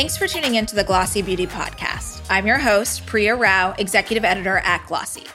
Thanks for tuning in to the Glossy Beauty Podcast. I'm your host, Priya Rao, executive editor at Glossy.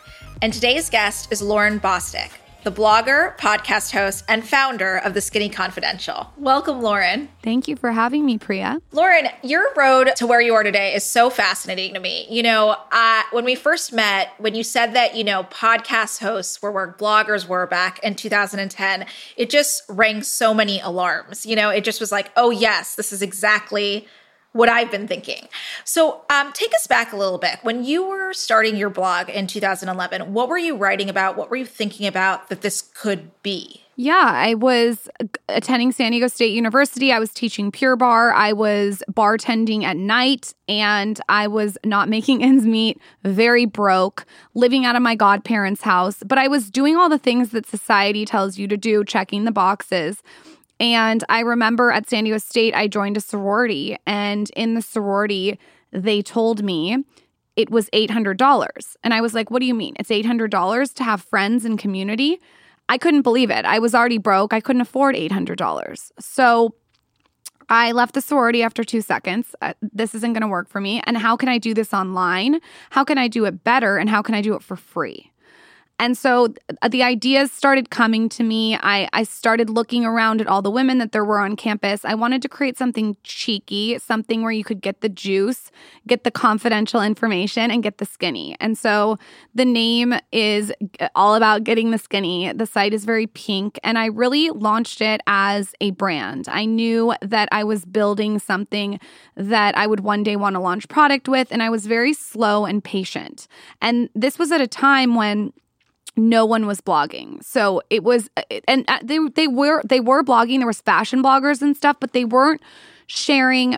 And today's guest is Lauryn Bosstick, the blogger, podcast host, and founder of The Skinny Confidential. Welcome, Lauryn. Thank you for having me, Priya. Lauryn, your road to where you are today is so fascinating to me. You know, uh, when we first met, when you said that, you know, podcast hosts were where bloggers were back in 2010, it just rang so many alarms. You know, it just was like, oh, yes, this is exactly what I've been thinking. So, um, take us back a little bit. When you were starting your blog in 2011, what were you writing about? What were you thinking about that this could be? Yeah, I was attending San Diego State University. I was teaching Pure Barre. I was bartending at night and I was not making ends meet, very broke, living out of my godparents' house. But I was doing all the things that society tells you to do, checking the boxes. And I remember at San Diego State, I joined a sorority. And in the sorority, they told me it was $800. And I was like, what do you mean? It's $800 to have friends and community? I couldn't believe it. I was already broke. I couldn't afford $800. So I left the sorority after two seconds. Uh, this isn't going to work for me. And how can I do this online? How can I do it better? And how can I do it for free? And so uh, the ideas started coming to me. I, I started looking around at all the women that there were on campus. I wanted to create something cheeky, something where you could get the juice, get the confidential information, and get the skinny. And so the name is all about getting the skinny. The site is very pink, and I really launched it as a brand. I knew that I was building something that I would one day want to launch product with, and I was very slow and patient. And this was at a time when no one was blogging. So it was and uh, they they were they were blogging there was fashion bloggers and stuff but they weren't sharing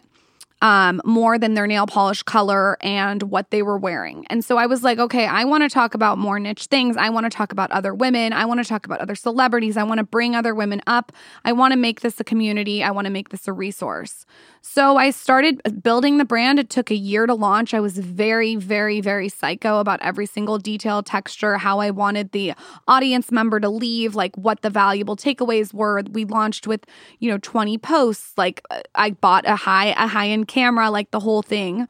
um, more than their nail polish color and what they were wearing. And so I was like, okay, I want to talk about more niche things. I want to talk about other women. I want to talk about other celebrities. I want to bring other women up. I want to make this a community. I want to make this a resource. So I started building the brand. It took a year to launch. I was very, very, very psycho about every single detail, texture, how I wanted the audience member to leave, like what the valuable takeaways were. We launched with, you know, 20 posts. Like uh, I bought a high, a high-end camera, like the whole thing.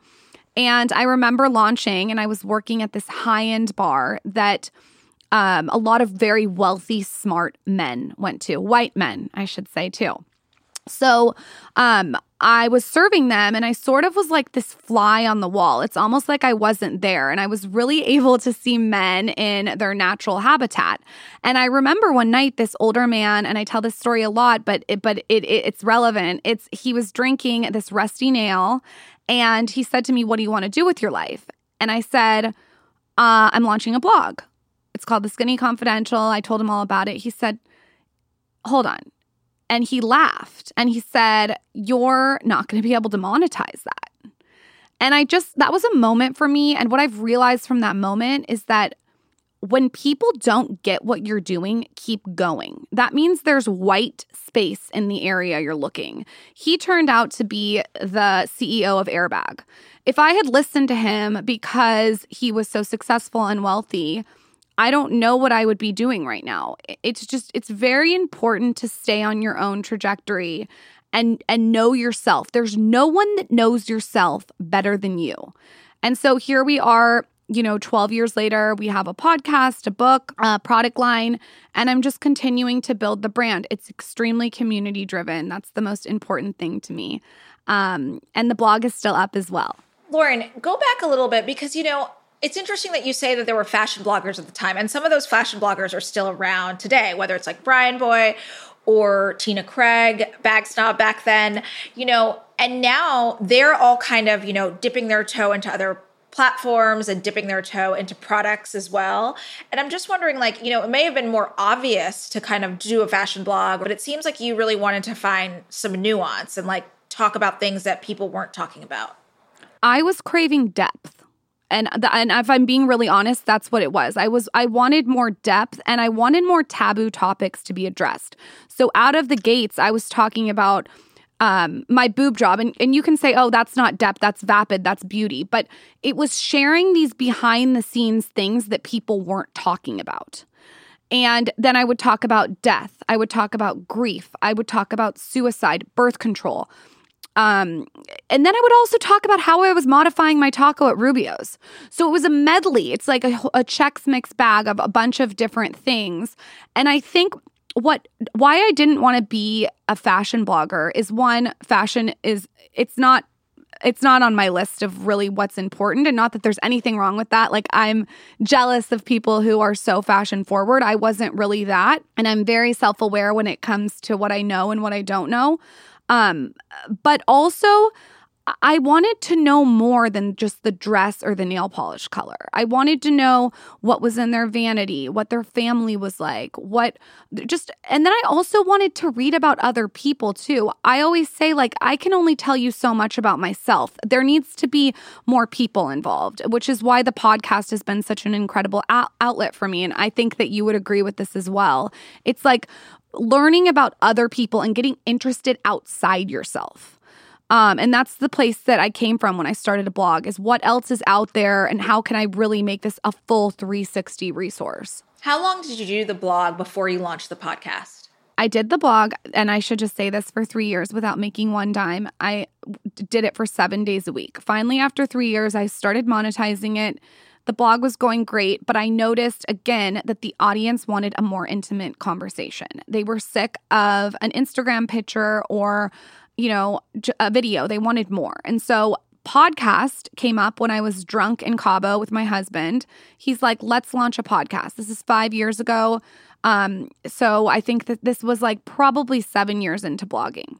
And I remember launching and I was working at this high-end bar that um, a lot of very wealthy, smart men went to, white men, I should say, too. So um, I was serving them and I sort of was like this fly on the wall. It's almost like I wasn't there. And I was really able to see men in their natural habitat. And I remember one night this older man, and I tell this story a lot, but it, but it, it it's relevant. It's he was drinking this rusty nail and he said to me, What do you want to do with your life? And I said, uh, I'm launching a blog. It's called The Skinny Confidential. I told him all about it. He said, Hold on and he laughed and he said, You're not going to be able to monetize that. And I just, that was a moment for me. And what I've realized from that moment is that when people don't get what you're doing, keep going. That means there's white space in the area you're looking. He turned out to be the CEO of Airbag. If I had listened to him because he was so successful and wealthy, I don't know what I would be doing right now. It's just it's very important to stay on your own trajectory and and know yourself. There's no one that knows yourself better than you. And so here we are, you know, 12 years later, we have a podcast, a book, a product line, and I'm just continuing to build the brand. It's extremely community driven. That's the most important thing to me. Um, and the blog is still up as well. Lauryn, go back a little bit because, you know, it's interesting that you say that there were fashion bloggers at the time, and some of those fashion bloggers are still around today, whether it's like Bryanboy or Tina Craig, Bag Snob back then, you know, and now they're all kind of, you know, dipping their toe into other platforms and dipping their toe into products as well. And I'm just wondering, like, you know, it may have been more obvious to kind of do a fashion blog, but it seems like you really wanted to find some nuance and like talk about things that people weren't talking about. I was craving depth and the, and if I'm being really honest, that's what it was. I was I wanted more depth and I wanted more taboo topics to be addressed. So out of the gates, I was talking about um, my boob job, and and you can say, oh, that's not depth, that's vapid, that's beauty, but it was sharing these behind the scenes things that people weren't talking about. And then I would talk about death. I would talk about grief. I would talk about suicide, birth control Um, and then I would also talk about how I was modifying my taco at Rubio's. So it was a medley. It's like a, a Chex Mix bag of a bunch of different things. And I think what why I didn't want to be a fashion blogger is one fashion is it's not it's not on my list of really what's important and not that there's anything wrong with that like i'm jealous of people who are so fashion forward i wasn't really that and i'm very self-aware when it comes to what i know and what i don't know um but also I wanted to know more than just the dress or the nail polish color. I wanted to know what was in their vanity, what their family was like, what just, and then I also wanted to read about other people too. I always say, like, I can only tell you so much about myself. There needs to be more people involved, which is why the podcast has been such an incredible out- outlet for me. And I think that you would agree with this as well. It's like learning about other people and getting interested outside yourself. Um, and that's the place that I came from when I started a blog is what else is out there and how can I really make this a full 360 resource. How long did you do the blog before you launched the podcast? I did the blog, and I should just say this for three years without making one dime. I did it for seven days a week. Finally, after three years, I started monetizing it. The blog was going great, but I noticed again that the audience wanted a more intimate conversation. They were sick of an Instagram picture or you know, a video. They wanted more. And so podcast came up when I was drunk in Cabo with my husband. He's like, let's launch a podcast. This is five years ago. Um, so I think that this was like probably seven years into blogging.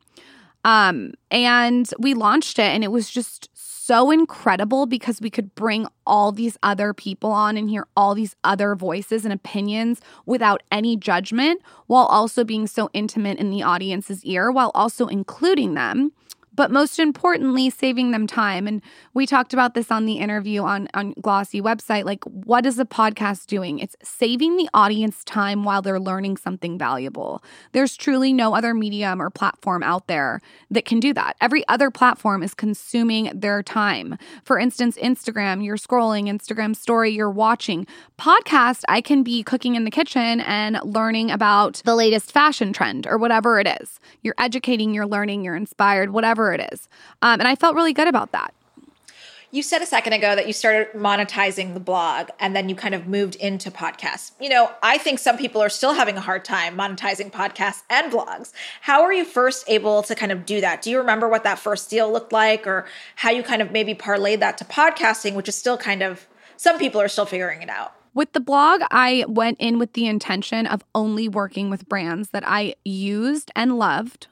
Um, and we launched it and it was just so incredible because we could bring all these other people on and hear all these other voices and opinions without any judgment while also being so intimate in the audience's ear while also including them but most importantly, saving them time. And we talked about this on the interview on, on Glossy website. Like, what is a podcast doing? It's saving the audience time while they're learning something valuable. There's truly no other medium or platform out there that can do that. Every other platform is consuming their time. For instance, Instagram, you're scrolling, Instagram story, you're watching. Podcast, I can be cooking in the kitchen and learning about the latest fashion trend or whatever it is. You're educating, you're learning, you're inspired, whatever whatever it is. Um, and I felt really good about that. You said a second ago that you started monetizing the blog and then you kind of moved into podcasts. You know, I think some people are still having a hard time monetizing podcasts and blogs. How were you first able to kind of do that? Do you remember what that first deal looked like or how you kind of maybe parlayed that to podcasting, which is still kind of, some people are still figuring it out? With the blog, I went in with the intention of only working with brands that I used and loved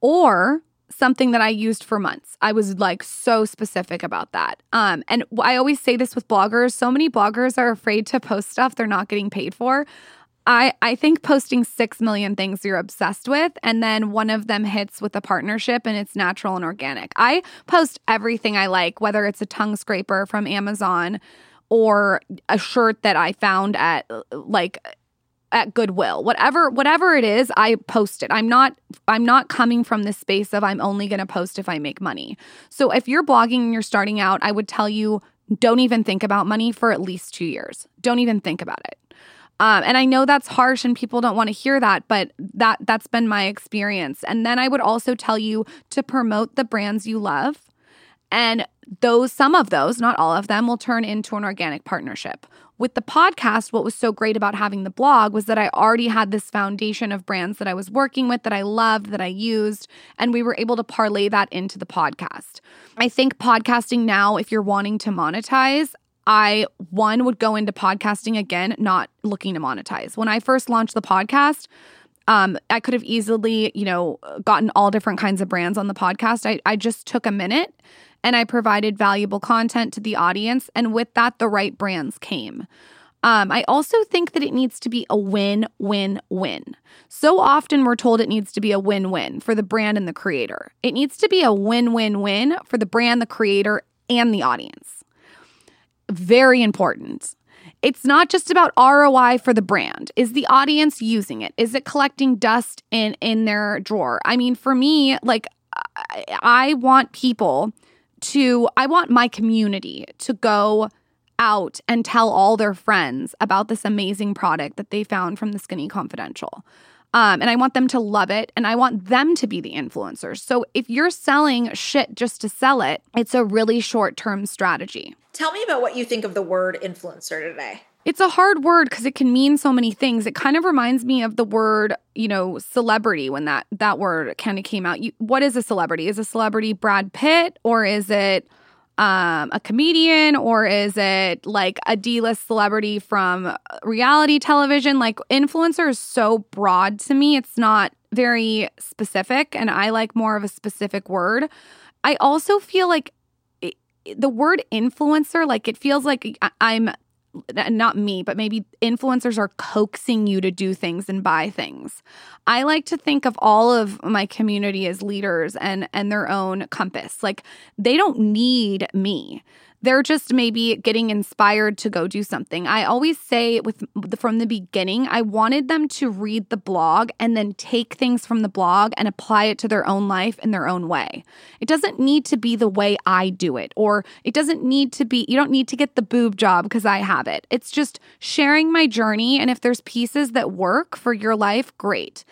or something that I used for months. I was like so specific about that. Um, and I always say this with bloggers so many bloggers are afraid to post stuff they're not getting paid for. I, I think posting 6 million things you're obsessed with, and then one of them hits with a partnership and it's natural and organic. I post everything I like, whether it's a tongue scraper from Amazon or a shirt that I found at like at Goodwill. Whatever whatever it is, I post it. I'm not I'm not coming from this space of I'm only going to post if I make money. So if you're blogging and you're starting out, I would tell you don't even think about money for at least 2 years. Don't even think about it. Um, and I know that's harsh and people don't want to hear that, but that that's been my experience. And then I would also tell you to promote the brands you love. And those some of those, not all of them, will turn into an organic partnership with the podcast, what was so great about having the blog was that I already had this foundation of brands that I was working with, that I loved, that I used, and we were able to parlay that into the podcast. I think podcasting now, if you're wanting to monetize, I, one, would go into podcasting again, not looking to monetize. When I first launched the podcast, um, I could have easily, you know, gotten all different kinds of brands on the podcast. I, I just took a minute and I provided valuable content to the audience. And with that, the right brands came. Um, I also think that it needs to be a win win win. So often we're told it needs to be a win win for the brand and the creator. It needs to be a win win win for the brand, the creator, and the audience. Very important. It's not just about ROI for the brand. Is the audience using it? Is it collecting dust in in their drawer? I mean, for me, like I, I want people to, I want my community to go out and tell all their friends about this amazing product that they found from the Skinny Confidential. Um, and I want them to love it and I want them to be the influencers. So if you're selling shit just to sell it, it's a really short term strategy. Tell me about what you think of the word influencer today. It's a hard word because it can mean so many things. It kind of reminds me of the word, you know, celebrity when that that word kind of came out. You, what is a celebrity? Is a celebrity Brad Pitt or is it um, a comedian or is it like a D-list celebrity from reality television? Like influencer is so broad to me. It's not very specific and I like more of a specific word. I also feel like the word influencer like it feels like I'm not me, but maybe influencers are coaxing you to do things and buy things. I like to think of all of my community as leaders and and their own compass. Like they don't need me they're just maybe getting inspired to go do something. I always say with from the beginning, I wanted them to read the blog and then take things from the blog and apply it to their own life in their own way. It doesn't need to be the way I do it or it doesn't need to be you don't need to get the boob job because I have it. It's just sharing my journey and if there's pieces that work for your life, great.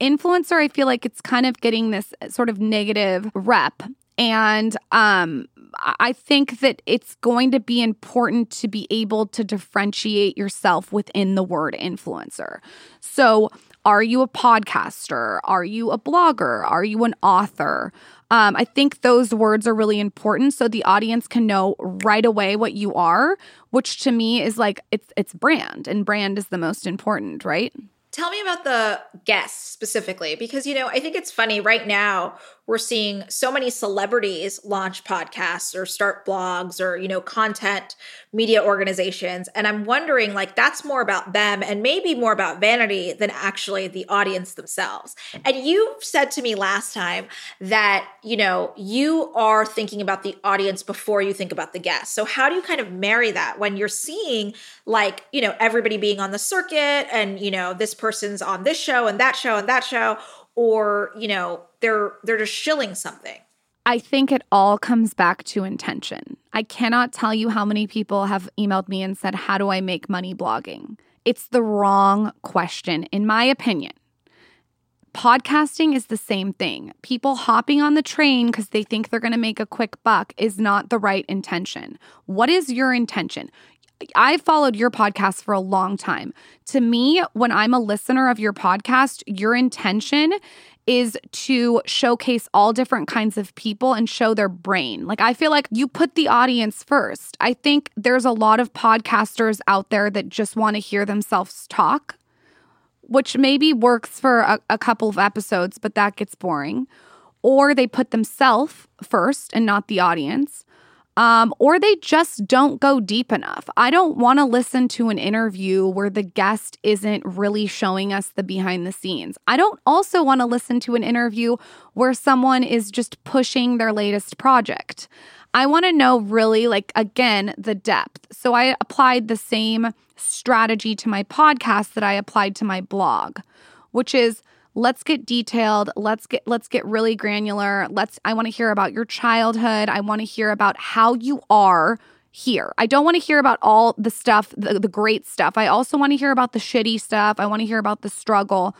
Influencer, I feel like it's kind of getting this sort of negative rep and um I think that it's going to be important to be able to differentiate yourself within the word influencer. So, are you a podcaster? Are you a blogger? Are you an author? Um, I think those words are really important so the audience can know right away what you are, which to me is like it's it's brand, and brand is the most important, right? Tell me about the guests specifically, because, you know, I think it's funny right now, we're seeing so many celebrities launch podcasts or start blogs or, you know, content media organizations. And I'm wondering, like, that's more about them and maybe more about vanity than actually the audience themselves. And you said to me last time that, you know, you are thinking about the audience before you think about the guests. So, how do you kind of marry that when you're seeing, like, you know, everybody being on the circuit and, you know, this person person's on this show and that show and that show or you know they're they're just shilling something I think it all comes back to intention. I cannot tell you how many people have emailed me and said, How do I make money blogging? It's the wrong question, in my opinion. Podcasting is the same thing. People hopping on the train because they think they're going to make a quick buck is not the right intention. What is your intention? I followed your podcast for a long time. To me, when I'm a listener of your podcast, your intention is to showcase all different kinds of people and show their brain. Like, I feel like you put the audience first. I think there's a lot of podcasters out there that just want to hear themselves talk, which maybe works for a, a couple of episodes, but that gets boring. Or they put themselves first and not the audience um, or they just don't go deep enough. I don't want to listen to an interview where the guest isn't really showing us the behind the scenes. I don't also want to listen to an interview where someone is just pushing their latest project. I want to know really, like, again, the depth. So I applied the same strategy to my podcast that I applied to my blog, which is let's get detailed. Let's get let's get really granular. Let's i want to hear about your childhood. I want to hear about how you are here. I don't want to hear about all the stuff the, the great stuff. I also want to hear about the shitty stuff. I want to hear about the struggle.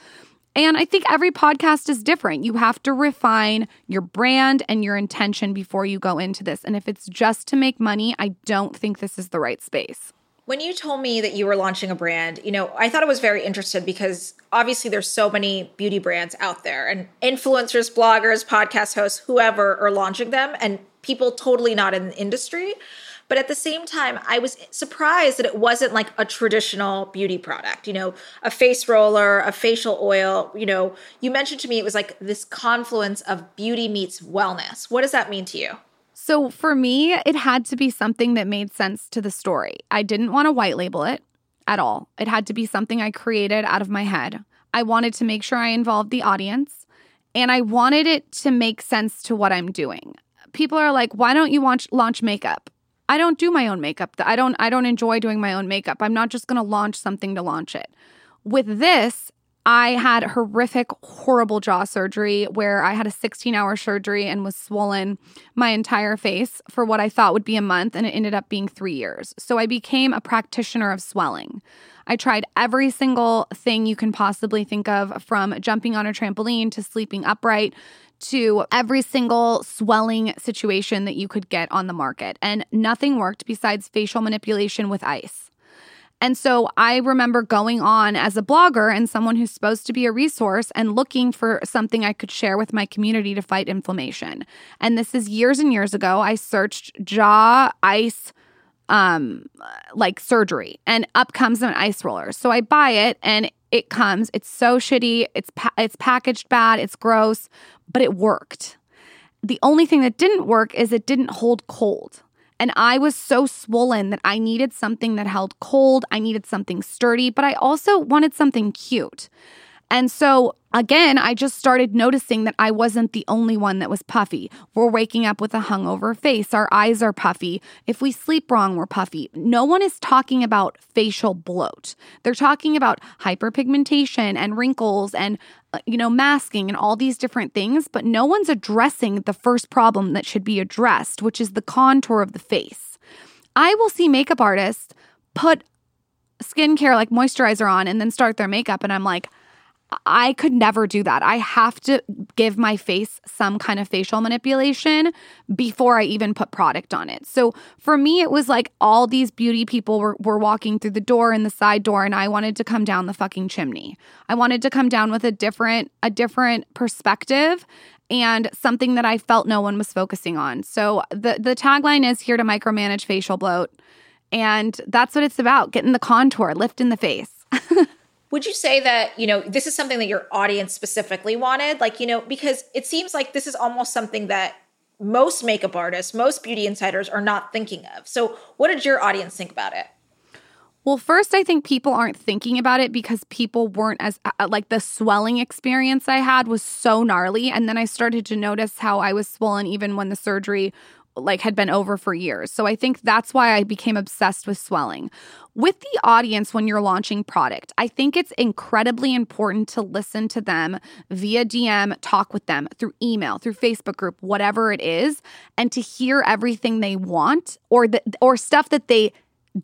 And I think every podcast is different. You have to refine your brand and your intention before you go into this. And if it's just to make money, I don't think this is the right space. When you told me that you were launching a brand, you know, I thought it was very interesting because obviously there's so many beauty brands out there and influencers, bloggers, podcast hosts, whoever are launching them and people totally not in the industry. But at the same time, I was surprised that it wasn't like a traditional beauty product, you know, a face roller, a facial oil. You know, you mentioned to me it was like this confluence of beauty meets wellness. What does that mean to you? So for me, it had to be something that made sense to the story. I didn't want to white label it at all. It had to be something I created out of my head. I wanted to make sure I involved the audience and I wanted it to make sense to what I'm doing. People are like, "Why don't you launch launch makeup?" I don't do my own makeup. I don't I don't enjoy doing my own makeup. I'm not just going to launch something to launch it. With this, I had horrific, horrible jaw surgery where I had a 16 hour surgery and was swollen my entire face for what I thought would be a month, and it ended up being three years. So I became a practitioner of swelling. I tried every single thing you can possibly think of from jumping on a trampoline to sleeping upright to every single swelling situation that you could get on the market. And nothing worked besides facial manipulation with ice. And so I remember going on as a blogger and someone who's supposed to be a resource and looking for something I could share with my community to fight inflammation. And this is years and years ago. I searched jaw ice um like surgery and up comes an ice roller. So I buy it and it comes. It's so shitty. It's pa- it's packaged bad. It's gross, but it worked. The only thing that didn't work is it didn't hold cold. And I was so swollen that I needed something that held cold. I needed something sturdy, but I also wanted something cute. And so again, I just started noticing that I wasn't the only one that was puffy. We're waking up with a hungover face. Our eyes are puffy. If we sleep wrong, we're puffy. No one is talking about facial bloat. They're talking about hyperpigmentation and wrinkles and Uh, you know, masking and all these different things, but no one's addressing the first problem that should be addressed, which is the contour of the face. I will see makeup artists put skincare like moisturizer on and then start their makeup, and I'm like, I could never do that. I have to give my face some kind of facial manipulation before I even put product on it. So for me, it was like all these beauty people were, were walking through the door and the side door, and I wanted to come down the fucking chimney. I wanted to come down with a different, a different perspective and something that I felt no one was focusing on. So the the tagline is here to micromanage facial bloat. And that's what it's about, getting the contour, lifting the face. would you say that you know this is something that your audience specifically wanted? Like you know because it seems like this is almost something that most makeup artists most beauty insiders are not thinking of. So what did your audience think about it? Well, first, I think people aren't thinking about it because people weren't as, uh, uh, like, the swelling experience I had was so gnarly. And then I started to notice how I was swollen even when the surgery like had been over for years. So I think that's why I became obsessed with swelling. With the audience when you're launching product, I think it's incredibly important to listen to them via DM, talk with them through email, through Facebook group, whatever it is, and to hear everything they want or the, or stuff that they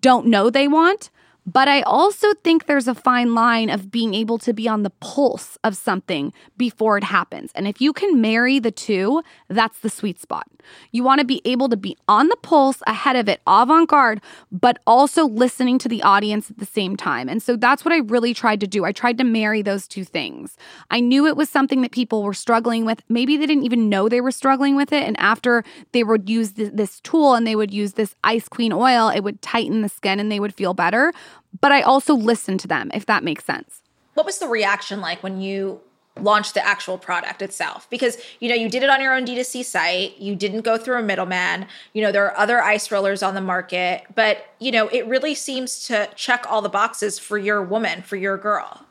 don't know they want but I also think there's a fine line of being able to be on the pulse of something before it happens. And if you can marry the two, that's the sweet spot. You want to be able to be on the pulse ahead of it, avant garde, but also listening to the audience at the same time. And so that's what I really tried to do. I tried to marry those two things. I knew it was something that people were struggling with. Maybe they didn't even know they were struggling with it. And after they would use this, tool and they would use this Ice Queen oil, it would tighten the skin and they would feel better but I also listen to them, if that makes sense. What was the reaction like when you launched the actual product itself? Because, you know, you did it on your own D2C site, you didn't go through a middleman. You know, there are other ice rollers on the market, but, you know, it really seems to check all the boxes for your woman, for your girl.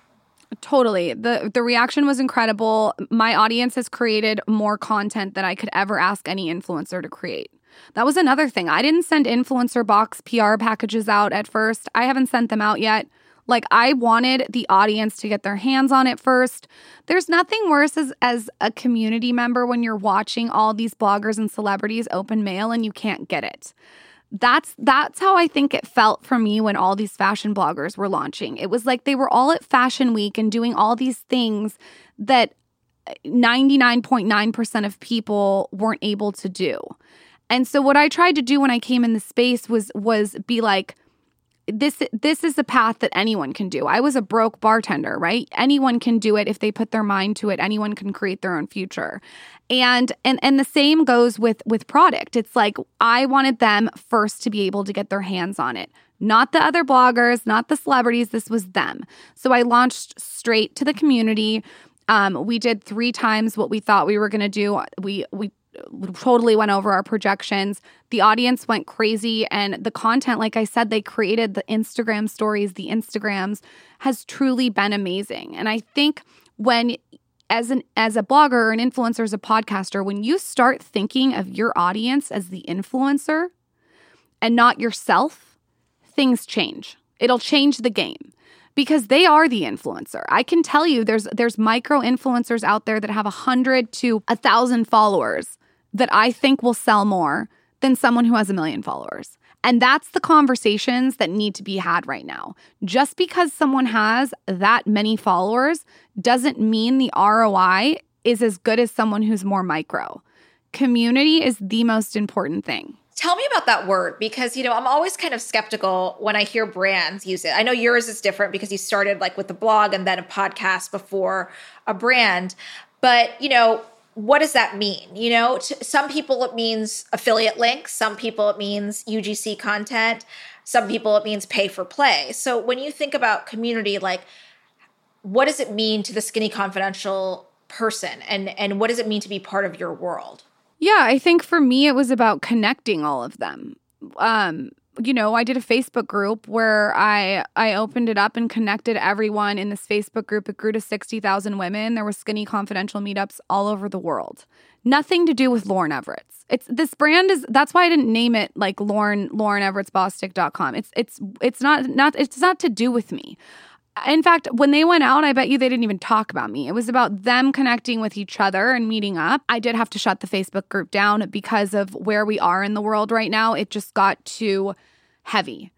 Totally. The the reaction was incredible. My audience has created more content than I could ever ask any influencer to create. That was another thing. I didn't send influencer box PR packages out at first. I haven't sent them out yet. Like I wanted the audience to get their hands on it first. There's nothing worse as as a community member when you're watching all these bloggers and celebrities open mail and you can't get it. That's that's how I think it felt for me when all these fashion bloggers were launching. It was like they were all at fashion week and doing all these things that 99.9% of people weren't able to do. And so what I tried to do when I came in the space was was be like this this is a path that anyone can do. I was a broke bartender, right? Anyone can do it if they put their mind to it. Anyone can create their own future. And and and the same goes with with product. It's like I wanted them first to be able to get their hands on it. Not the other bloggers, not the celebrities, this was them. So I launched straight to the community. Um, we did three times what we thought we were going to do. We we totally went over our projections. The audience went crazy and the content like I said they created the Instagram stories, the Instagrams has truly been amazing. And I think when as an as a blogger or an influencer as a podcaster, when you start thinking of your audience as the influencer and not yourself, things change. It'll change the game because they are the influencer. I can tell you there's there's micro influencers out there that have a 100 to a 1000 followers that I think will sell more than someone who has a million followers. And that's the conversations that need to be had right now. Just because someone has that many followers doesn't mean the ROI is as good as someone who's more micro. Community is the most important thing. Tell me about that word because you know I'm always kind of skeptical when I hear brands use it. I know yours is different because you started like with the blog and then a podcast before a brand, but you know what does that mean? You know, to some people it means affiliate links, some people it means UGC content, some people it means pay for play. So when you think about community, like what does it mean to the Skinny Confidential person and and what does it mean to be part of your world? Yeah, I think for me it was about connecting all of them. Um, you know, I did a Facebook group where I I opened it up and connected everyone in this Facebook group. It grew to 60,000 women. There were skinny confidential meetups all over the world. Nothing to do with Lauryn Evarts. It's this brand is that's why I didn't name it like Lauren Lauryn Evarts Bosstick.com. It's it's it's not not it's not to do with me in fact, when they went out, I bet you they didn't even talk about me. It was about them connecting with each other and meeting up. I did have to shut the Facebook group down because of where we are in the world right now. It just got too heavy.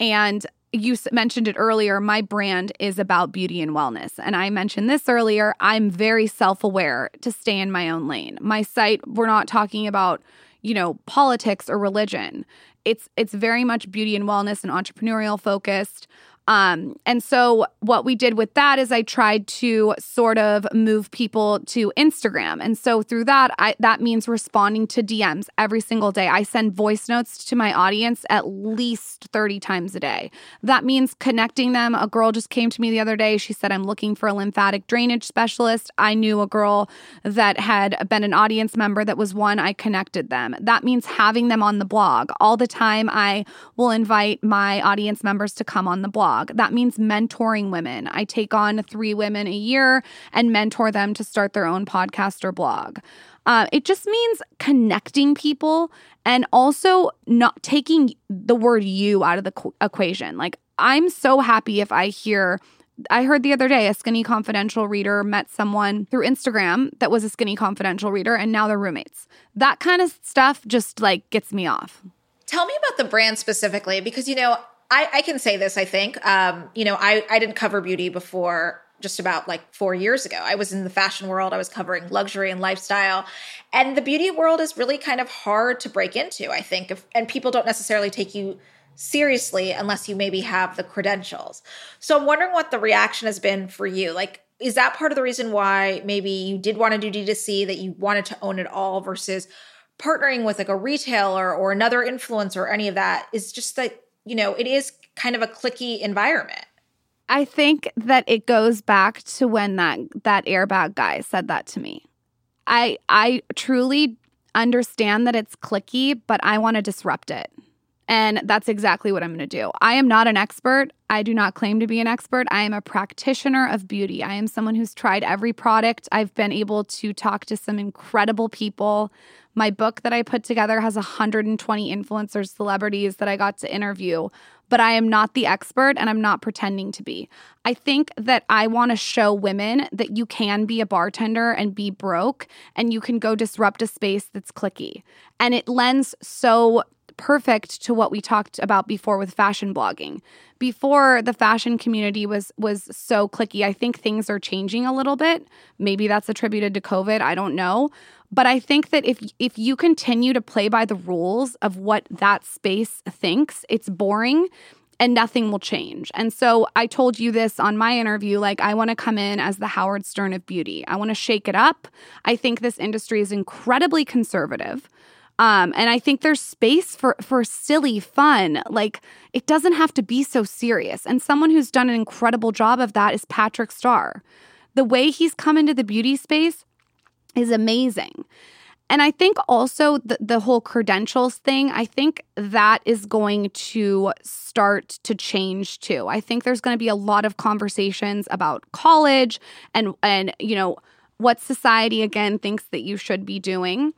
And you mentioned it earlier. My brand is about beauty and wellness. And I mentioned this earlier. I'm very self aware to stay in my own lane. My site, we're not talking about, you know, politics or religion. It's it's very much beauty and wellness and entrepreneurial focused. Um, and so what we did with that is I tried to sort of move people to Instagram. And so through that, I, that means responding to DMs every single day. I send voice notes to my audience at least 30 times a day. That means connecting them. A girl just came to me the other day. She said, I'm looking for a lymphatic drainage specialist. I knew a girl that had been an audience member that was one. I connected them. That means having them on the blog. All the time, I will invite my audience members to come on the blog blog. That means mentoring women. I take on three women a year and mentor them to start their own podcast or blog. Uh, it just means connecting people and also not taking the word you out of the qu- equation. Like, I'm so happy if I hear I heard the other day a Skinny Confidential reader met someone through Instagram that was a Skinny Confidential reader and now they're roommates. That kind of stuff just like gets me off. Tell me about the brand specifically because, you know, I, I can say this, I think. Um, you know, I, I didn't cover beauty before just about like four years ago. I was in the fashion world, I was covering luxury and lifestyle. And the beauty world is really kind of hard to break into, I think. If, and people don't necessarily take you seriously unless you maybe have the credentials. So I'm wondering what the reaction has been for you. Like, is that part of the reason why maybe you did want to do D2C, that you wanted to own it all versus partnering with like a retailer or another influencer or any of that is just like you know, it is kind of a cliquey environment. I think that it goes back to when that that airbag guy said that to me. I I truly understand that it's cliquey, but I want to disrupt it. And that's exactly what I'm going to do. I am not an expert. I do not claim to be an expert. I am a practitioner of beauty. I am someone who's tried every product. I've been able to talk to some incredible people my book that I put together has 120 influencers, celebrities that I got to interview, but I am not the expert and I'm not pretending to be. I think that I want to show women that you can be a bartender and be broke and you can go disrupt a space that's cliquey. And it lends so perfect to what we talked about before with fashion blogging. Before the fashion community was was so cliquey. I think things are changing a little bit. Maybe that's attributed to COVID, I don't know. But I think that if if you continue to play by the rules of what that space thinks, it's boring and nothing will change. And so I told you this on my interview like I want to come in as the Howard Stern of beauty. I want to shake it up. I think this industry is incredibly conservative. Um, and I think there's space for for silly fun. Like it doesn't have to be so serious. And someone who's done an incredible job of that is Patrick Starr. The way he's come into the beauty space is amazing. And I think also the, the whole credentials thing, I think that is going to start to change too. I think there's going to be a lot of conversations about college and and you know what society again thinks that you should be doing.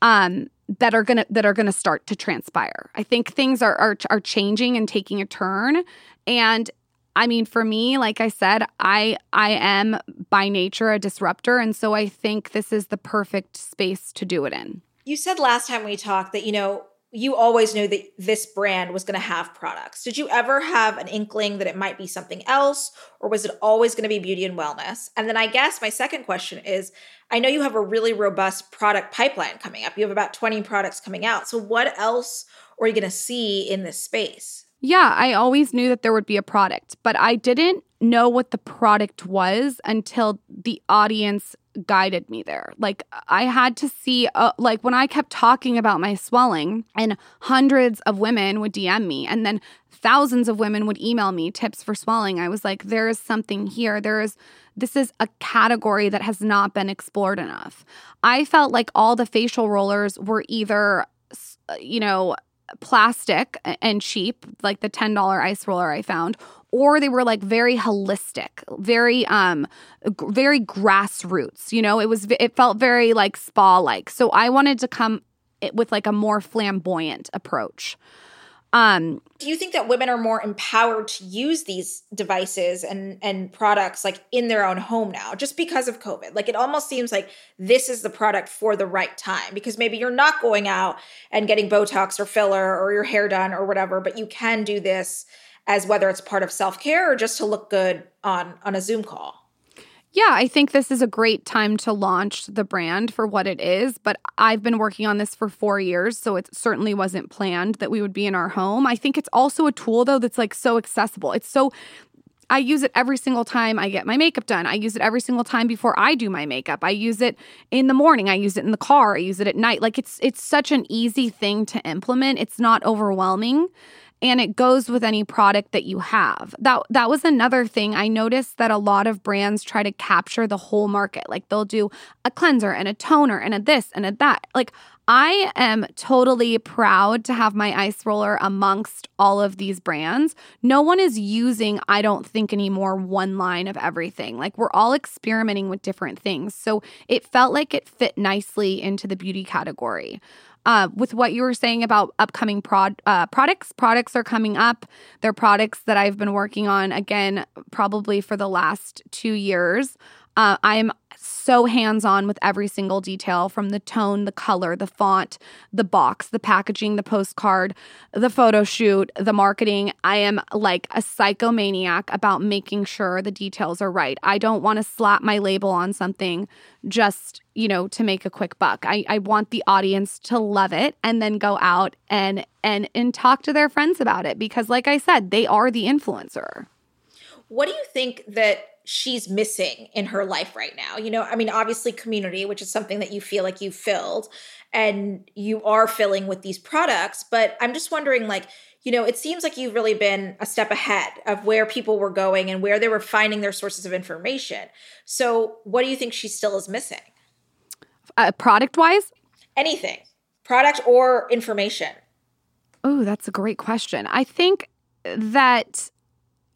Um, that are gonna that are gonna start to transpire. I think things are, are are changing and taking a turn, and I mean, for me, like I said, I I am by nature a disruptor and so I think this is the perfect space to do it in. You said last time we talked that you know you always knew that this brand was going to have products. Did you ever have an inkling that it might be something else, or was it always going to be beauty and wellness? And then I guess my second question is I know you have a really robust product pipeline coming up. You have about 20 products coming out. So, what else are you going to see in this space? Yeah, I always knew that there would be a product, but I didn't know what the product was until the audience guided me there. Like I had to see uh, like when I kept talking about my swelling and hundreds of women would DM me and then thousands of women would email me tips for swelling. I was like there is something here. There is this is a category that has not been explored enough. I felt like all the facial rollers were either you know plastic and cheap, like the $10 ice roller I found, or they were like very holistic, very um very grassroots. You know, it was it felt very like spa like. So I wanted to come with like a more flamboyant approach. Um, do you think that women are more empowered to use these devices and and products like in their own home now just because of covid like it almost seems like this is the product for the right time because maybe you're not going out and getting botox or filler or your hair done or whatever but you can do this as whether it's part of self-care or just to look good on on a Zoom call. Yeah, I think this is a great time to launch the brand for what it is, but I've been working on this for 4 years, so it certainly wasn't planned that we would be in our home. I think it's also a tool though that's like so accessible. It's so I use it every single time I get my makeup done. I use it every single time before I do my makeup. I use it in the morning. I use it in the car. I use it at night. Like it's it's such an easy thing to implement. It's not overwhelming and it goes with any product that you have. That that was another thing I noticed that a lot of brands try to capture the whole market. Like they'll do a cleanser and a toner and a this and a that. Like I am totally proud to have my ice roller amongst all of these brands. No one is using, I don't think anymore, one line of everything. Like we're all experimenting with different things. So it felt like it fit nicely into the beauty category uh, with what you were saying about upcoming prod uh, products. Products are coming up. They're products that I've been working on again, probably for the last two years. Uh, I'm so hands on with every single detail from the tone, the color, the font, the box, the packaging, the postcard, the photo shoot, the marketing. I am like a psychomaniac about making sure the details are right. I don't want to slap my label on something just, you know, to make a quick buck. I, I want the audience to love it and then go out and and and talk to their friends about it because like I said, they are the influencer. What do you think that she's missing in her life right now. You know, I mean, obviously, community, which is something that you feel like you've filled and you are filling with these products. But I'm just wondering, like, you know, it seems like you've really been a step ahead of where people were going and where they were finding their sources of information. So, what do you think she still is missing? Uh, product wise? Anything, product or information. Oh, that's a great question. I think that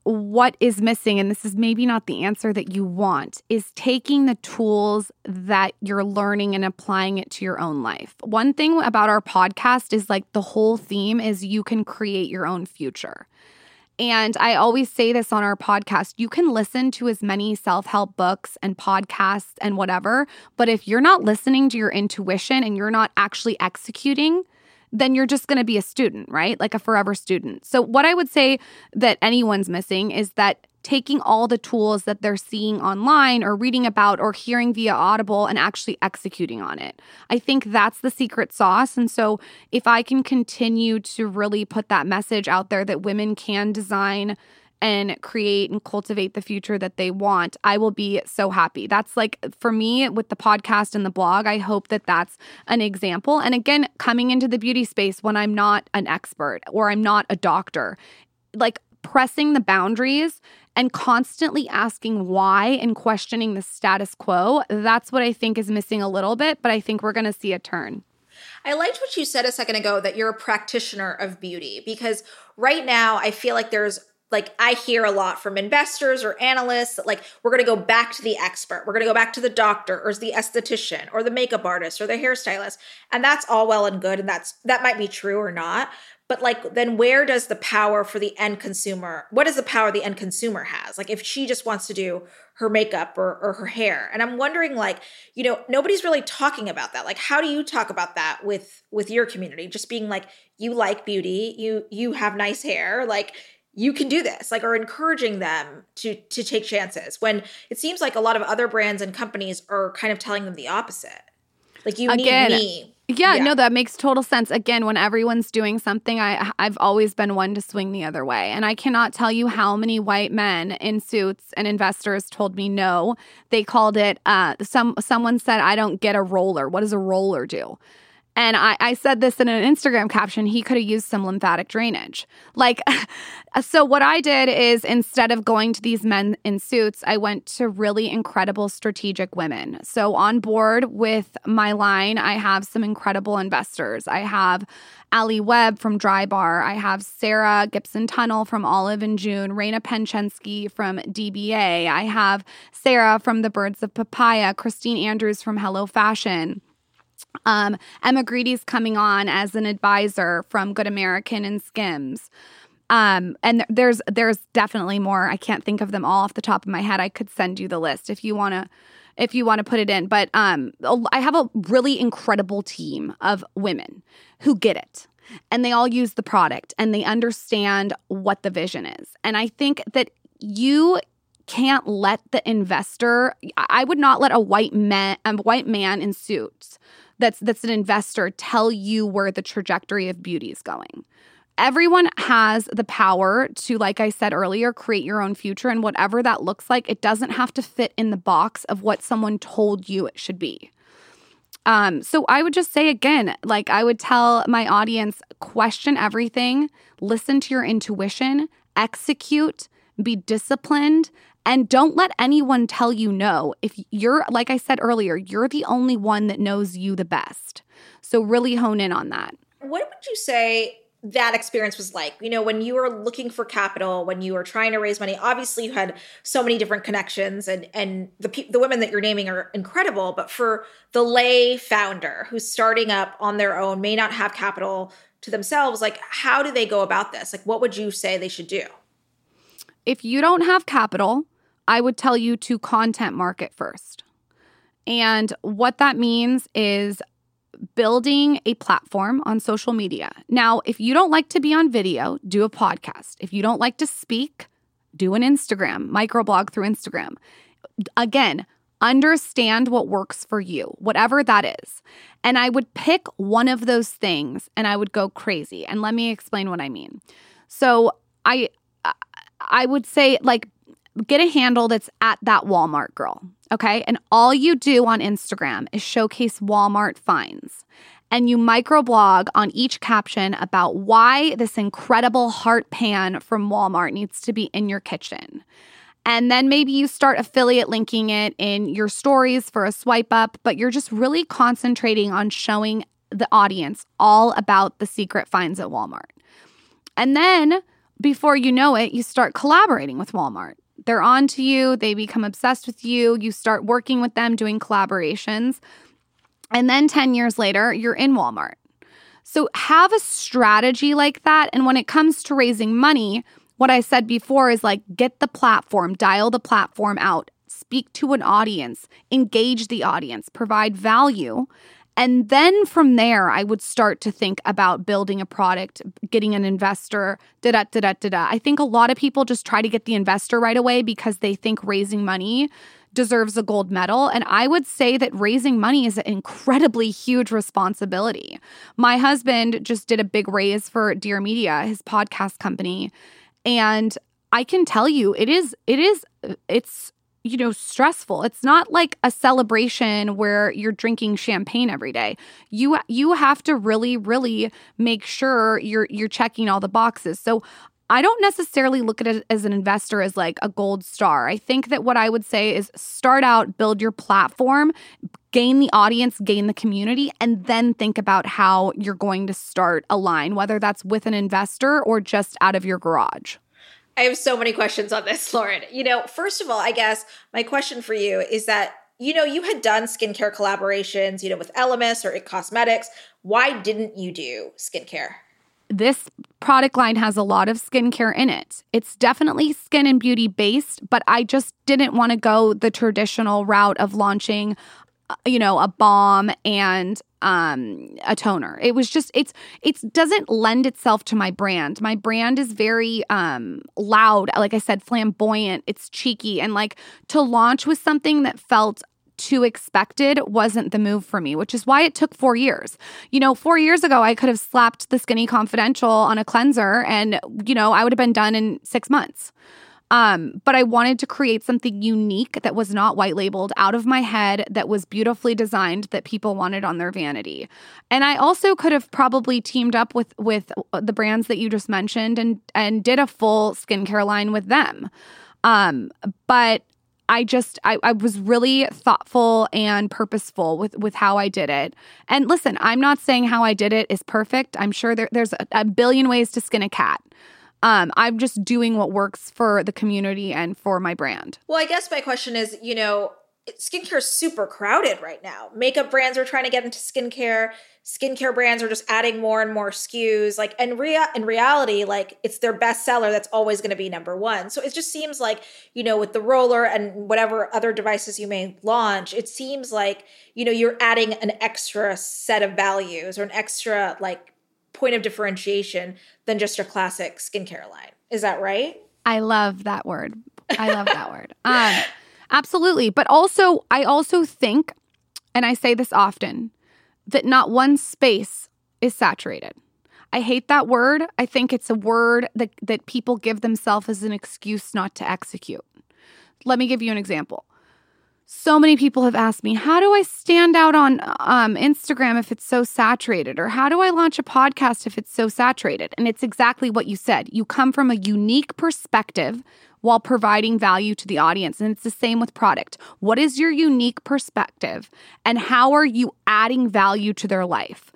what is missing, and this is maybe not the answer that you want, is taking the tools that you're learning and applying it to your own life. One thing about our podcast is like the whole theme is you can create your own future. And I always say this on our podcast you can listen to as many self help books and podcasts and whatever, but if you're not listening to your intuition and you're not actually executing, then you're just going to be a student, right? Like a forever student. So, what I would say that anyone's missing is that taking all the tools that they're seeing online or reading about or hearing via Audible and actually executing on it. I think that's the secret sauce. And so, if I can continue to really put that message out there that women can design and create and cultivate the future that they want, I will be so happy. That's like for me with the podcast and the blog, I hope that that's an example. And again, coming into the beauty space when I'm not an expert or I'm not a doctor, like pressing the boundaries and constantly asking why and questioning the status quo, that's what I think is missing a little bit, but I think we're going to see a turn. I liked what you said a second ago that you're a practitioner of beauty because right now I feel like there's like I hear a lot from investors or analysts like we're going to go back to the expert. We're going to go back to the doctor or the esthetician or the makeup artist or the hairstylist. And that's all well and good and that's that might be true or not, but like then where does the power for the end consumer? What is the power the end consumer has? Like if she just wants to do her makeup or, or her hair. And I'm wondering like, you know, nobody's really talking about that. Like how do you talk about that with with your community? Just being like you like beauty, you you have nice hair, like you can do this like are encouraging them to to take chances when it seems like a lot of other brands and companies are kind of telling them the opposite like you Again, need me yeah, yeah, no, that makes total sense. Again, when everyone's doing something, I I've always been one to swing the other way. And I cannot tell you how many white men in suits and investors told me no. They called it uh some someone said I don't get a roller. What does a roller do? And I, I said this in an Instagram caption. He could have used some lymphatic drainage. Like, so what I did is instead of going to these men in suits, I went to really incredible strategic women. So on board with my line, I have some incredible investors. I have Ali Webb from Drybar. I have Sarah Gibson Tunnel from Olive and June, Raina Penchansky from DBA. I have Sarah from the Birds of Papaya, Christine Andrews from Hello Fashion. Um, Emma Grede's coming on as an advisor from Good American and Skims. Um, and there's there's definitely more. I can't think of them all off the top of my head. I could send you the list if you want to if you want to put it in. But um, I have a really incredible team of women who get it. And they all use the product and they understand what the vision is. And I think that you can't let the investor I would not let a white man a white man in suits that's that's an investor tell you where the trajectory of beauty is going. Everyone has the power to, like I said earlier, create your own future. And whatever that looks like, it doesn't have to fit in the box of what someone told you it should be. Um, so I would just say again, like I would tell my audience, question everything, listen to your intuition, execute, be disciplined, and don't let anyone tell you no. If you're, like I said earlier, you're the only one that knows you the best. So really hone in on that. What would you say that experience was like? You know, when you were looking for capital, when you were trying to raise money, obviously you had so many different connections and and the the women that you're naming are incredible, but for the lay founder who's starting up on their own, may not have capital to themselves, like how do they go about this? Like what would you say they should do? If you don't have capital, I would tell you to content market first. And what that means is building a platform on social media. Now, if you don't like to be on video, do a podcast. If you don't like to speak, do an Instagram, microblog through Instagram. Again, understand what works for you, whatever that is. And I would pick one of those things and I would go crazy. And let me explain what I mean. So, I I would say like get a handle that's at that Walmart girl. Okay. And all you do on Instagram is showcase Walmart finds. And you microblog on each caption about why this incredible heart pan from Walmart needs to be in your kitchen. And then maybe you start affiliate linking it in your stories for a swipe up, but you're just really concentrating on showing the audience all about the secret finds at Walmart. And then before you know it, you start collaborating with Walmart. They're on to you, they become obsessed with you, you start working with them, doing collaborations. And then 10 years later, you're in Walmart. So have a strategy like that. And when it comes to raising money, what I said before is like get the platform, dial the platform out, speak to an audience, engage the audience, provide value. And then from there, I would start to think about building a product, getting an investor, da da da da da. I think a lot of people just try to get the investor right away because they think raising money deserves a gold medal. And I would say that raising money is an incredibly huge responsibility. My husband just did a big raise for Dear Media, his podcast company. And I can tell you, it is, it is, it's you know stressful it's not like a celebration where you're drinking champagne every day you you have to really really make sure you're you're checking all the boxes so I don't necessarily look at it as an investor as like a gold star. I think that what I would say is start out, build your platform, gain the audience, gain the community, and then think about how you're going to start a line, whether that's with an investor or just out of your garage. I have so many questions on this, Lauryn. You know, first of all, I guess my question for you is that you know, you had done skincare collaborations, you know, with Elemis or It Cosmetics. Why didn't you do skincare? This product line has a lot of skincare in it. It's definitely skin and beauty based, but I just didn't want to go the traditional route of launching you know a balm and um a toner it was just it's it doesn't lend itself to my brand my brand is very um loud like i said flamboyant it's cheeky and like to launch with something that felt too expected wasn't the move for me, which is why it took four years. You know, four years ago, I could have slapped the Skinny Confidential on a cleanser and, you know, I would have been done in six months. Um, but I wanted to create something unique that was not white labeled out of my head, that was beautifully designed, that people wanted on their vanity. And I also could have probably teamed up with with the brands that you just mentioned and and did a full skincare line with them. Um, but I just I, I was really thoughtful and purposeful with with how I did it. And listen, I'm not saying how I did it is perfect. I'm sure there, there's a, a billion ways to skin a cat. Um, I'm just doing what works for the community and for my brand. Well, I guess my question is, you know, skincare is super crowded right now. Makeup brands are trying to get into skincare. Skincare brands are just adding more and more SKUs. Like, and rea- in reality, like it's their best seller that's always going to be number one. So it just seems like, you know, with the roller and whatever other devices you may launch, it seems like, you know, you're adding an extra set of values or an extra like point of differentiation than just your classic skincare line. Is that right? I love that word. I love that word. Um, absolutely. But also, I also think, and I say this often, that not one space is saturated. I hate that word. I think it's a word that, that people give themselves as an excuse not to execute. Let me give you an example so many people have asked me, how do I stand out on um, Instagram if it's so saturated? Or how do I launch a podcast if it's so saturated? And it's exactly what you said. You come from a unique perspective while providing value to the audience. And it's the same with product. What is your unique perspective? And how are you adding value to their life?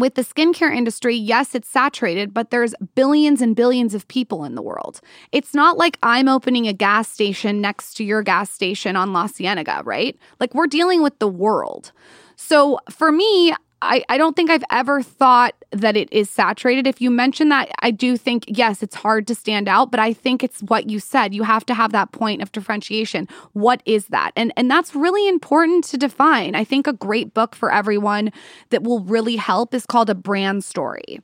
With the skincare industry, yes, it's saturated, but there's billions and billions of people in the world. It's not like I'm opening a gas station next to your gas station on La Cienega, right? Like we're dealing with the world. So for me, I, I don't think I've ever thought that it is saturated. If you mention that, I do think, yes, it's hard to stand out, but I think it's what you said. You have to have that point of differentiation. What is that? And, and that's really important to define. I think a great book for everyone that will really help is called A Brand Story.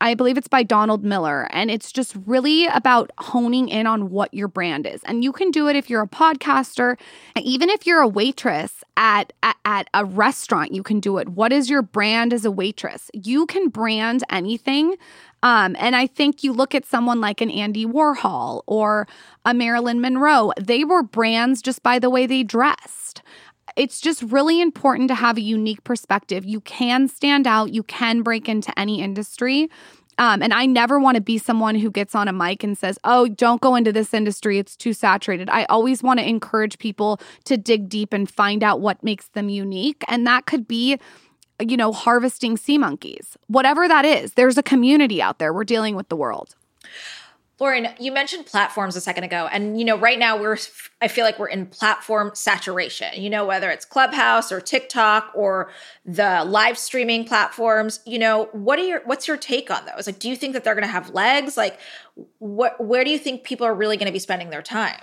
I believe it's by Donald Miller. And it's just really about honing in on what your brand is. And you can do it if you're a podcaster, even if you're a waitress at, at, at, a restaurant, you can do it. What is your brand as a waitress? You can brand anything. Um, and I think you look at someone like an Andy Warhol or a Marilyn Monroe, they were brands just by the way they dressed it's just really important to have a unique perspective. You can stand out, you can break into any industry. Um, and I never want to be someone who gets on a mic and says, oh, don't go into this industry. It's too saturated. I always want to encourage people to dig deep and find out what makes them unique. And that could be, you know, harvesting sea monkeys, whatever that is. There's a community out there. We're dealing with the world. Lauryn, you mentioned platforms a second ago. And, you know, right now we're, I feel like we're in platform saturation, you know, whether it's Clubhouse or TikTok or the live streaming platforms, you know, what are your, what's your take on those? Like, do you think that they're going to have legs? Like, what, where do you think people are really going to be spending their time?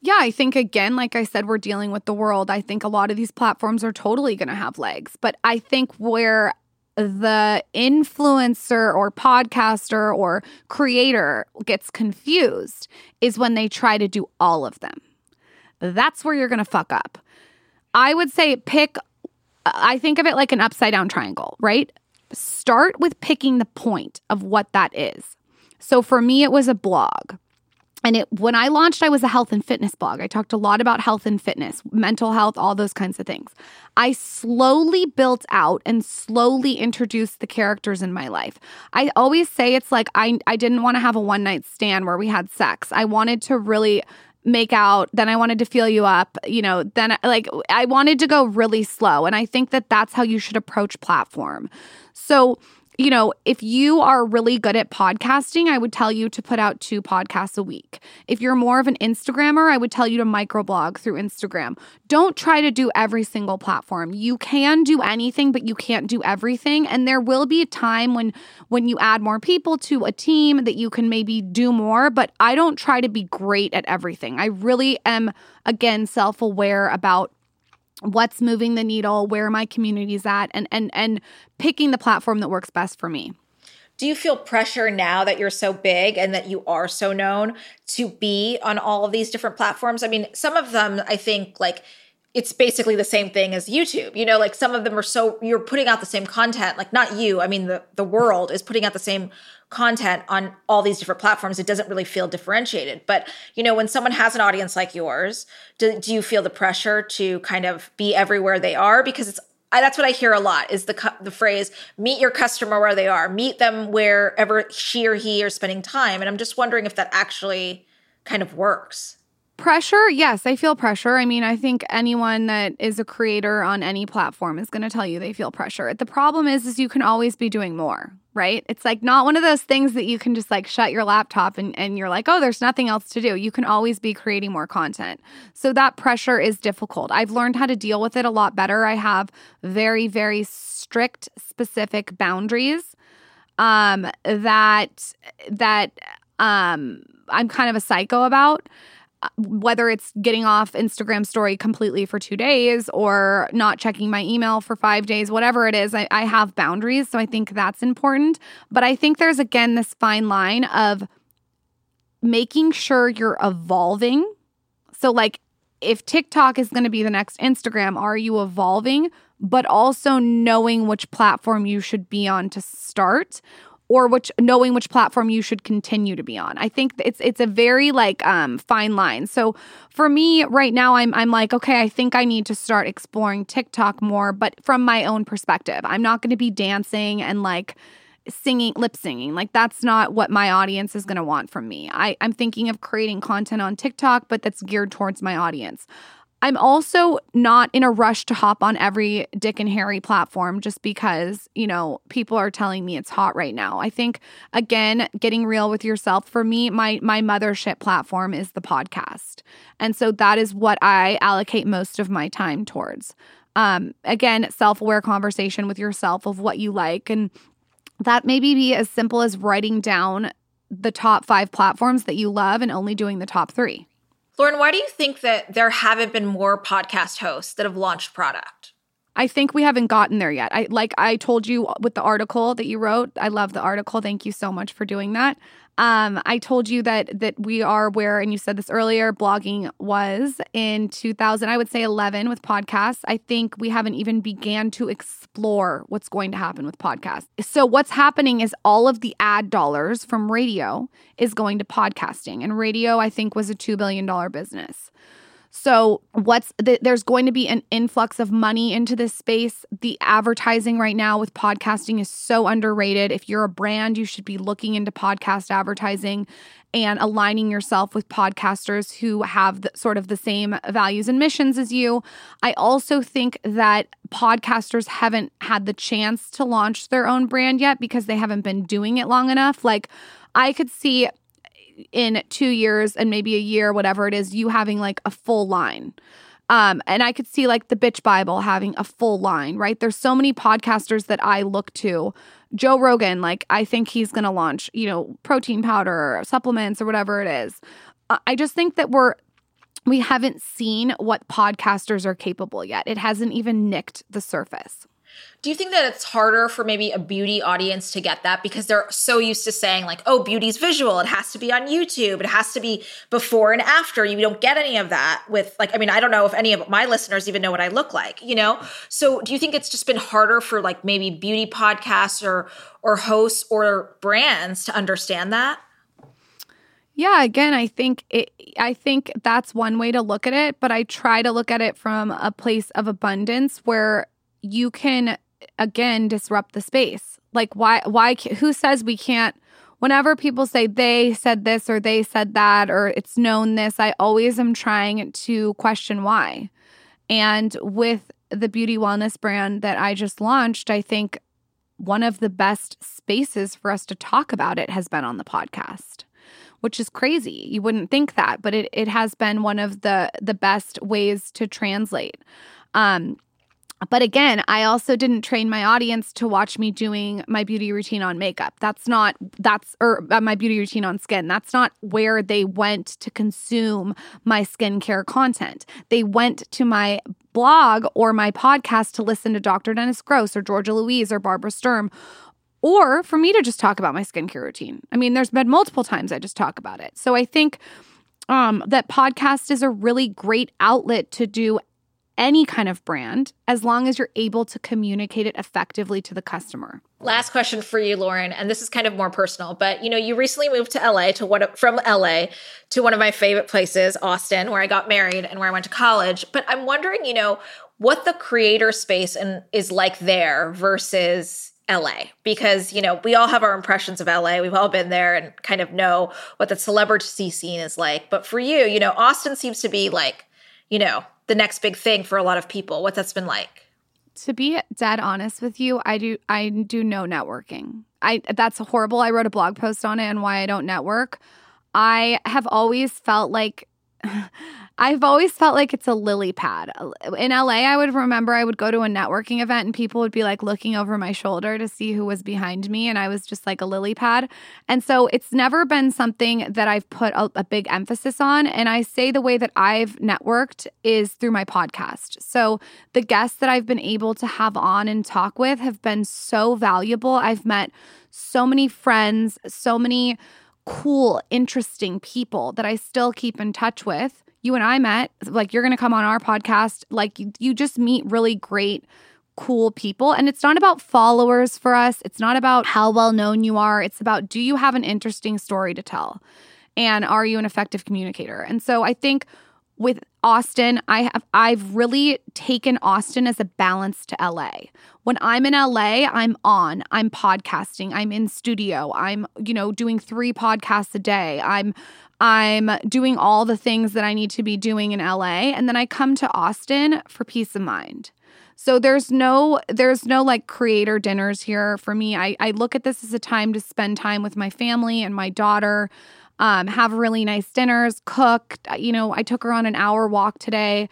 Yeah, I think again, like I said, we're dealing with the world. I think a lot of these platforms are totally going to have legs. But I think where the influencer or podcaster or creator gets confused is when they try to do all of them. That's where you're going to fuck up. I would say pick, I think of it like an upside down triangle, right? Start with picking the point of what that is. So for me, it was a blog. And it when I launched, I was a health and fitness blog. I talked a lot about health and fitness, mental health, all those kinds of things. I slowly built out and slowly introduced the characters in my life. I always say it's like I I didn't want to have a one night stand where we had sex. I wanted to really make out then i wanted to feel you up you know then like i wanted to go really slow and i think that that's how you should approach platform so you know, if you are really good at podcasting, I would tell you to put out two podcasts a week. If you're more of an Instagrammer, I would tell you to microblog through Instagram. Don't try to do every single platform. You can do anything, but you can't do everything. And there will be a time when when you add more people to a team that you can maybe do more, but I don't try to be great at everything. I really am again self-aware about what's moving the needle, where my community's at, and and and picking the platform that works best for me. Do you feel pressure now that you're so big and that you are so known to be on all of these different platforms? I mean, some of them I think like it's basically the same thing as YouTube. You know, like some of them are so you're putting out the same content, like not you, I mean the the world is putting out the same content on all these different platforms, it doesn't really feel differentiated. But, you know, when someone has an audience like yours, do, do you feel the pressure to kind of be everywhere they are? Because it's, I, that's what I hear a lot is the the phrase meet your customer where they are, meet them wherever she or he are spending time. And I'm just wondering if that actually kind of works. Pressure, yes, I feel pressure. I mean, I think anyone that is a creator on any platform is going to tell you they feel pressure. The problem is is you can always be doing more, right? It's like not one of those things that you can just like shut your laptop and and you're like, "Oh, there's nothing else to do." You can always be creating more content. So that pressure is difficult. I've learned how to deal with it a lot better. I have very very strict specific boundaries um that that um I'm kind of a psycho about whether it's getting off Instagram story completely for two days or not checking my email for five days, whatever it is, I, I, have boundaries. So I think that's important. But I think there's again this fine line of making sure you're evolving. So, like, if TikTok is going to be the next Instagram, are you evolving? But also knowing which platform you should be on to start or which knowing which platform you should continue to be on. I think it's it's a very like um fine line. So for me right now I'm I'm like okay, I think I need to start exploring TikTok more, but from my own perspective. I'm not going to be dancing and like singing lip singing like that's not what my audience is going to want from me I, i'm thinking of creating content on tiktok but that's geared towards my audience I'm also not in a rush to hop on every Dick and Harry platform just because, you know, people are telling me it's hot right now. I think again, getting real with yourself for me, my my mothership platform is the podcast. And so that is what I allocate most of my time towards. Um again, self-aware conversation with yourself of what you like and that maybe be as simple as writing down the top 5 platforms that you love and only doing the top 3. Lauryn, why do you think that there haven't been more podcast hosts that have launched product? I think we haven't gotten there yet. I like I told you with the article that you wrote. I love the article. Thank you so much for doing that. Um, I told you that that we are where, and you said this earlier, blogging was in 2000, I would say 11 with podcasts. I think we haven't even began to explore what's going to happen with podcasts. So what's happening is all of the ad dollars from radio is going to podcasting, and radio I think was a two billion dollar business. So, what's the, there's going to be an influx of money into this space. The advertising right now with podcasting is so underrated. If you're a brand, you should be looking into podcast advertising and aligning yourself with podcasters who have the, sort of the same values and missions as you. I also think that podcasters haven't had the chance to launch their own brand yet because they haven't been doing it long enough. Like, I could see in two years and maybe a year, whatever it is, you having like a full line. Um, and I could see like the Bitch Bible having a full line, right? There's so many podcasters that I look to. Joe Rogan, like I think he's gonna launch, you know, protein powder or supplements or whatever it is. I just think that we're we haven't seen what podcasters are capable yet. It hasn't even nicked the surface. Do you think that it's harder for maybe a beauty audience to get that because they're so used to saying like, "Oh, beauty's visual. It has to be on YouTube. It has to be before and after." You don't get any of that with like I mean, I don't know if any of my listeners even know what I look like, you know? So, do you think it's just been harder for like maybe beauty podcasts or or hosts or brands to understand that? Yeah, again, I think it I think that's one way to look at it, but I try to look at it from a place of abundance where you can again disrupt the space. Like why why who says we can't whenever people say they said this or they said that or it's known this, I always am trying to question why. And with the beauty wellness brand that I just launched, I think one of the best spaces for us to talk about it has been on the podcast which is crazy. You wouldn't think that, but it, it has been one of the the best ways to translate. Um, but again, I also didn't train my audience to watch me doing my beauty routine on makeup. That's not, that's, or uh, my beauty routine on skin. That's not where they went to consume my skincare content. They went to my blog or my podcast to listen to Dr. Dennis Gross or Georgia Louise or Barbara Sturm or for me to just talk about my skincare routine. I mean, there's been multiple times I just talk about it. So I think um, that podcast is a really great outlet to do any kind of brand as long as you're able to communicate it effectively to the customer. Last question for you, Lauryn, and this is kind of more personal, but you know, you recently moved to LA to what from LA to one of my favorite places, Austin, where I got married and where I went to college. But I'm wondering, you know, what the creator space and is like there versus LA because you know we all have our impressions of LA. We've all been there and kind of know what the celebrity scene is like. But for you, you know, Austin seems to be like, you know, the next big thing for a lot of people. What that's been like. To be dead honest with you, I do I do no networking. I that's horrible. I wrote a blog post on it and why I don't network. I have always felt like I've always felt like it's a lily pad. In LA, I would remember I would go to a networking event and people would be like looking over my shoulder to see who was behind me. And I was just like a lily pad. And so it's never been something that I've put a, a big emphasis on. And I say the way that I've networked is through my podcast. So the guests that I've been able to have on and talk with have been so valuable. I've met so many friends, so many cool, interesting people that I still keep in touch with you and I met, like you're going to come on our podcast, like you, you just meet really great cool people. And it's not about followers for us. It's not about how well known you are. It's about do you have an interesting story to tell? And are you an effective communicator? And so I think with Austin, I have I've really taken Austin as a balance to LA. When I'm in LA, I'm on, I'm podcasting, I'm in studio, I'm, you know, doing 3 podcasts a day. I'm I'm doing all the things that I need to be doing in LA and then I come to Austin for peace of mind. So there's no there's no like creator dinners here for me. I, I look at this as a time to spend time with my family and my daughter, um, have really nice dinners, cook. You know, I took her on an hour walk today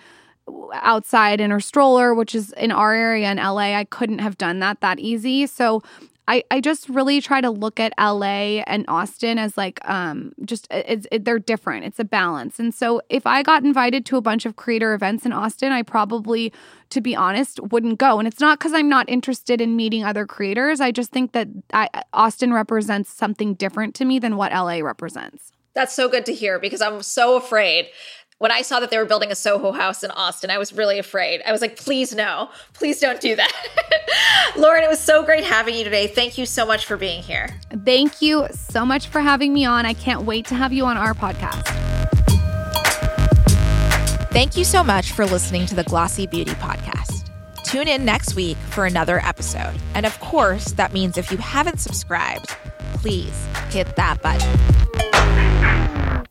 outside in her stroller, which is in our area in LA. I couldn't have done that that easy. So I, I just really try to look at LA and Austin as like um just it's it, they're different. It's a balance. And so if I got invited to a bunch of creator events in Austin, I probably to be honest wouldn't go. And it's not cuz I'm not interested in meeting other creators. I just think that I, Austin represents something different to me than what LA represents. That's so good to hear because I'm so afraid when I saw that they were building a Soho house in Austin, I was really afraid. I was like, please no, please don't do that. Lauryn, it was so great having you today. Thank you so much for being here. Thank you so much for having me on. I can't wait to have you on our podcast. Thank you so much for listening to the Glossy Beauty Podcast. Tune in next week for another episode. And of course, that means if you haven't subscribed, please hit that button.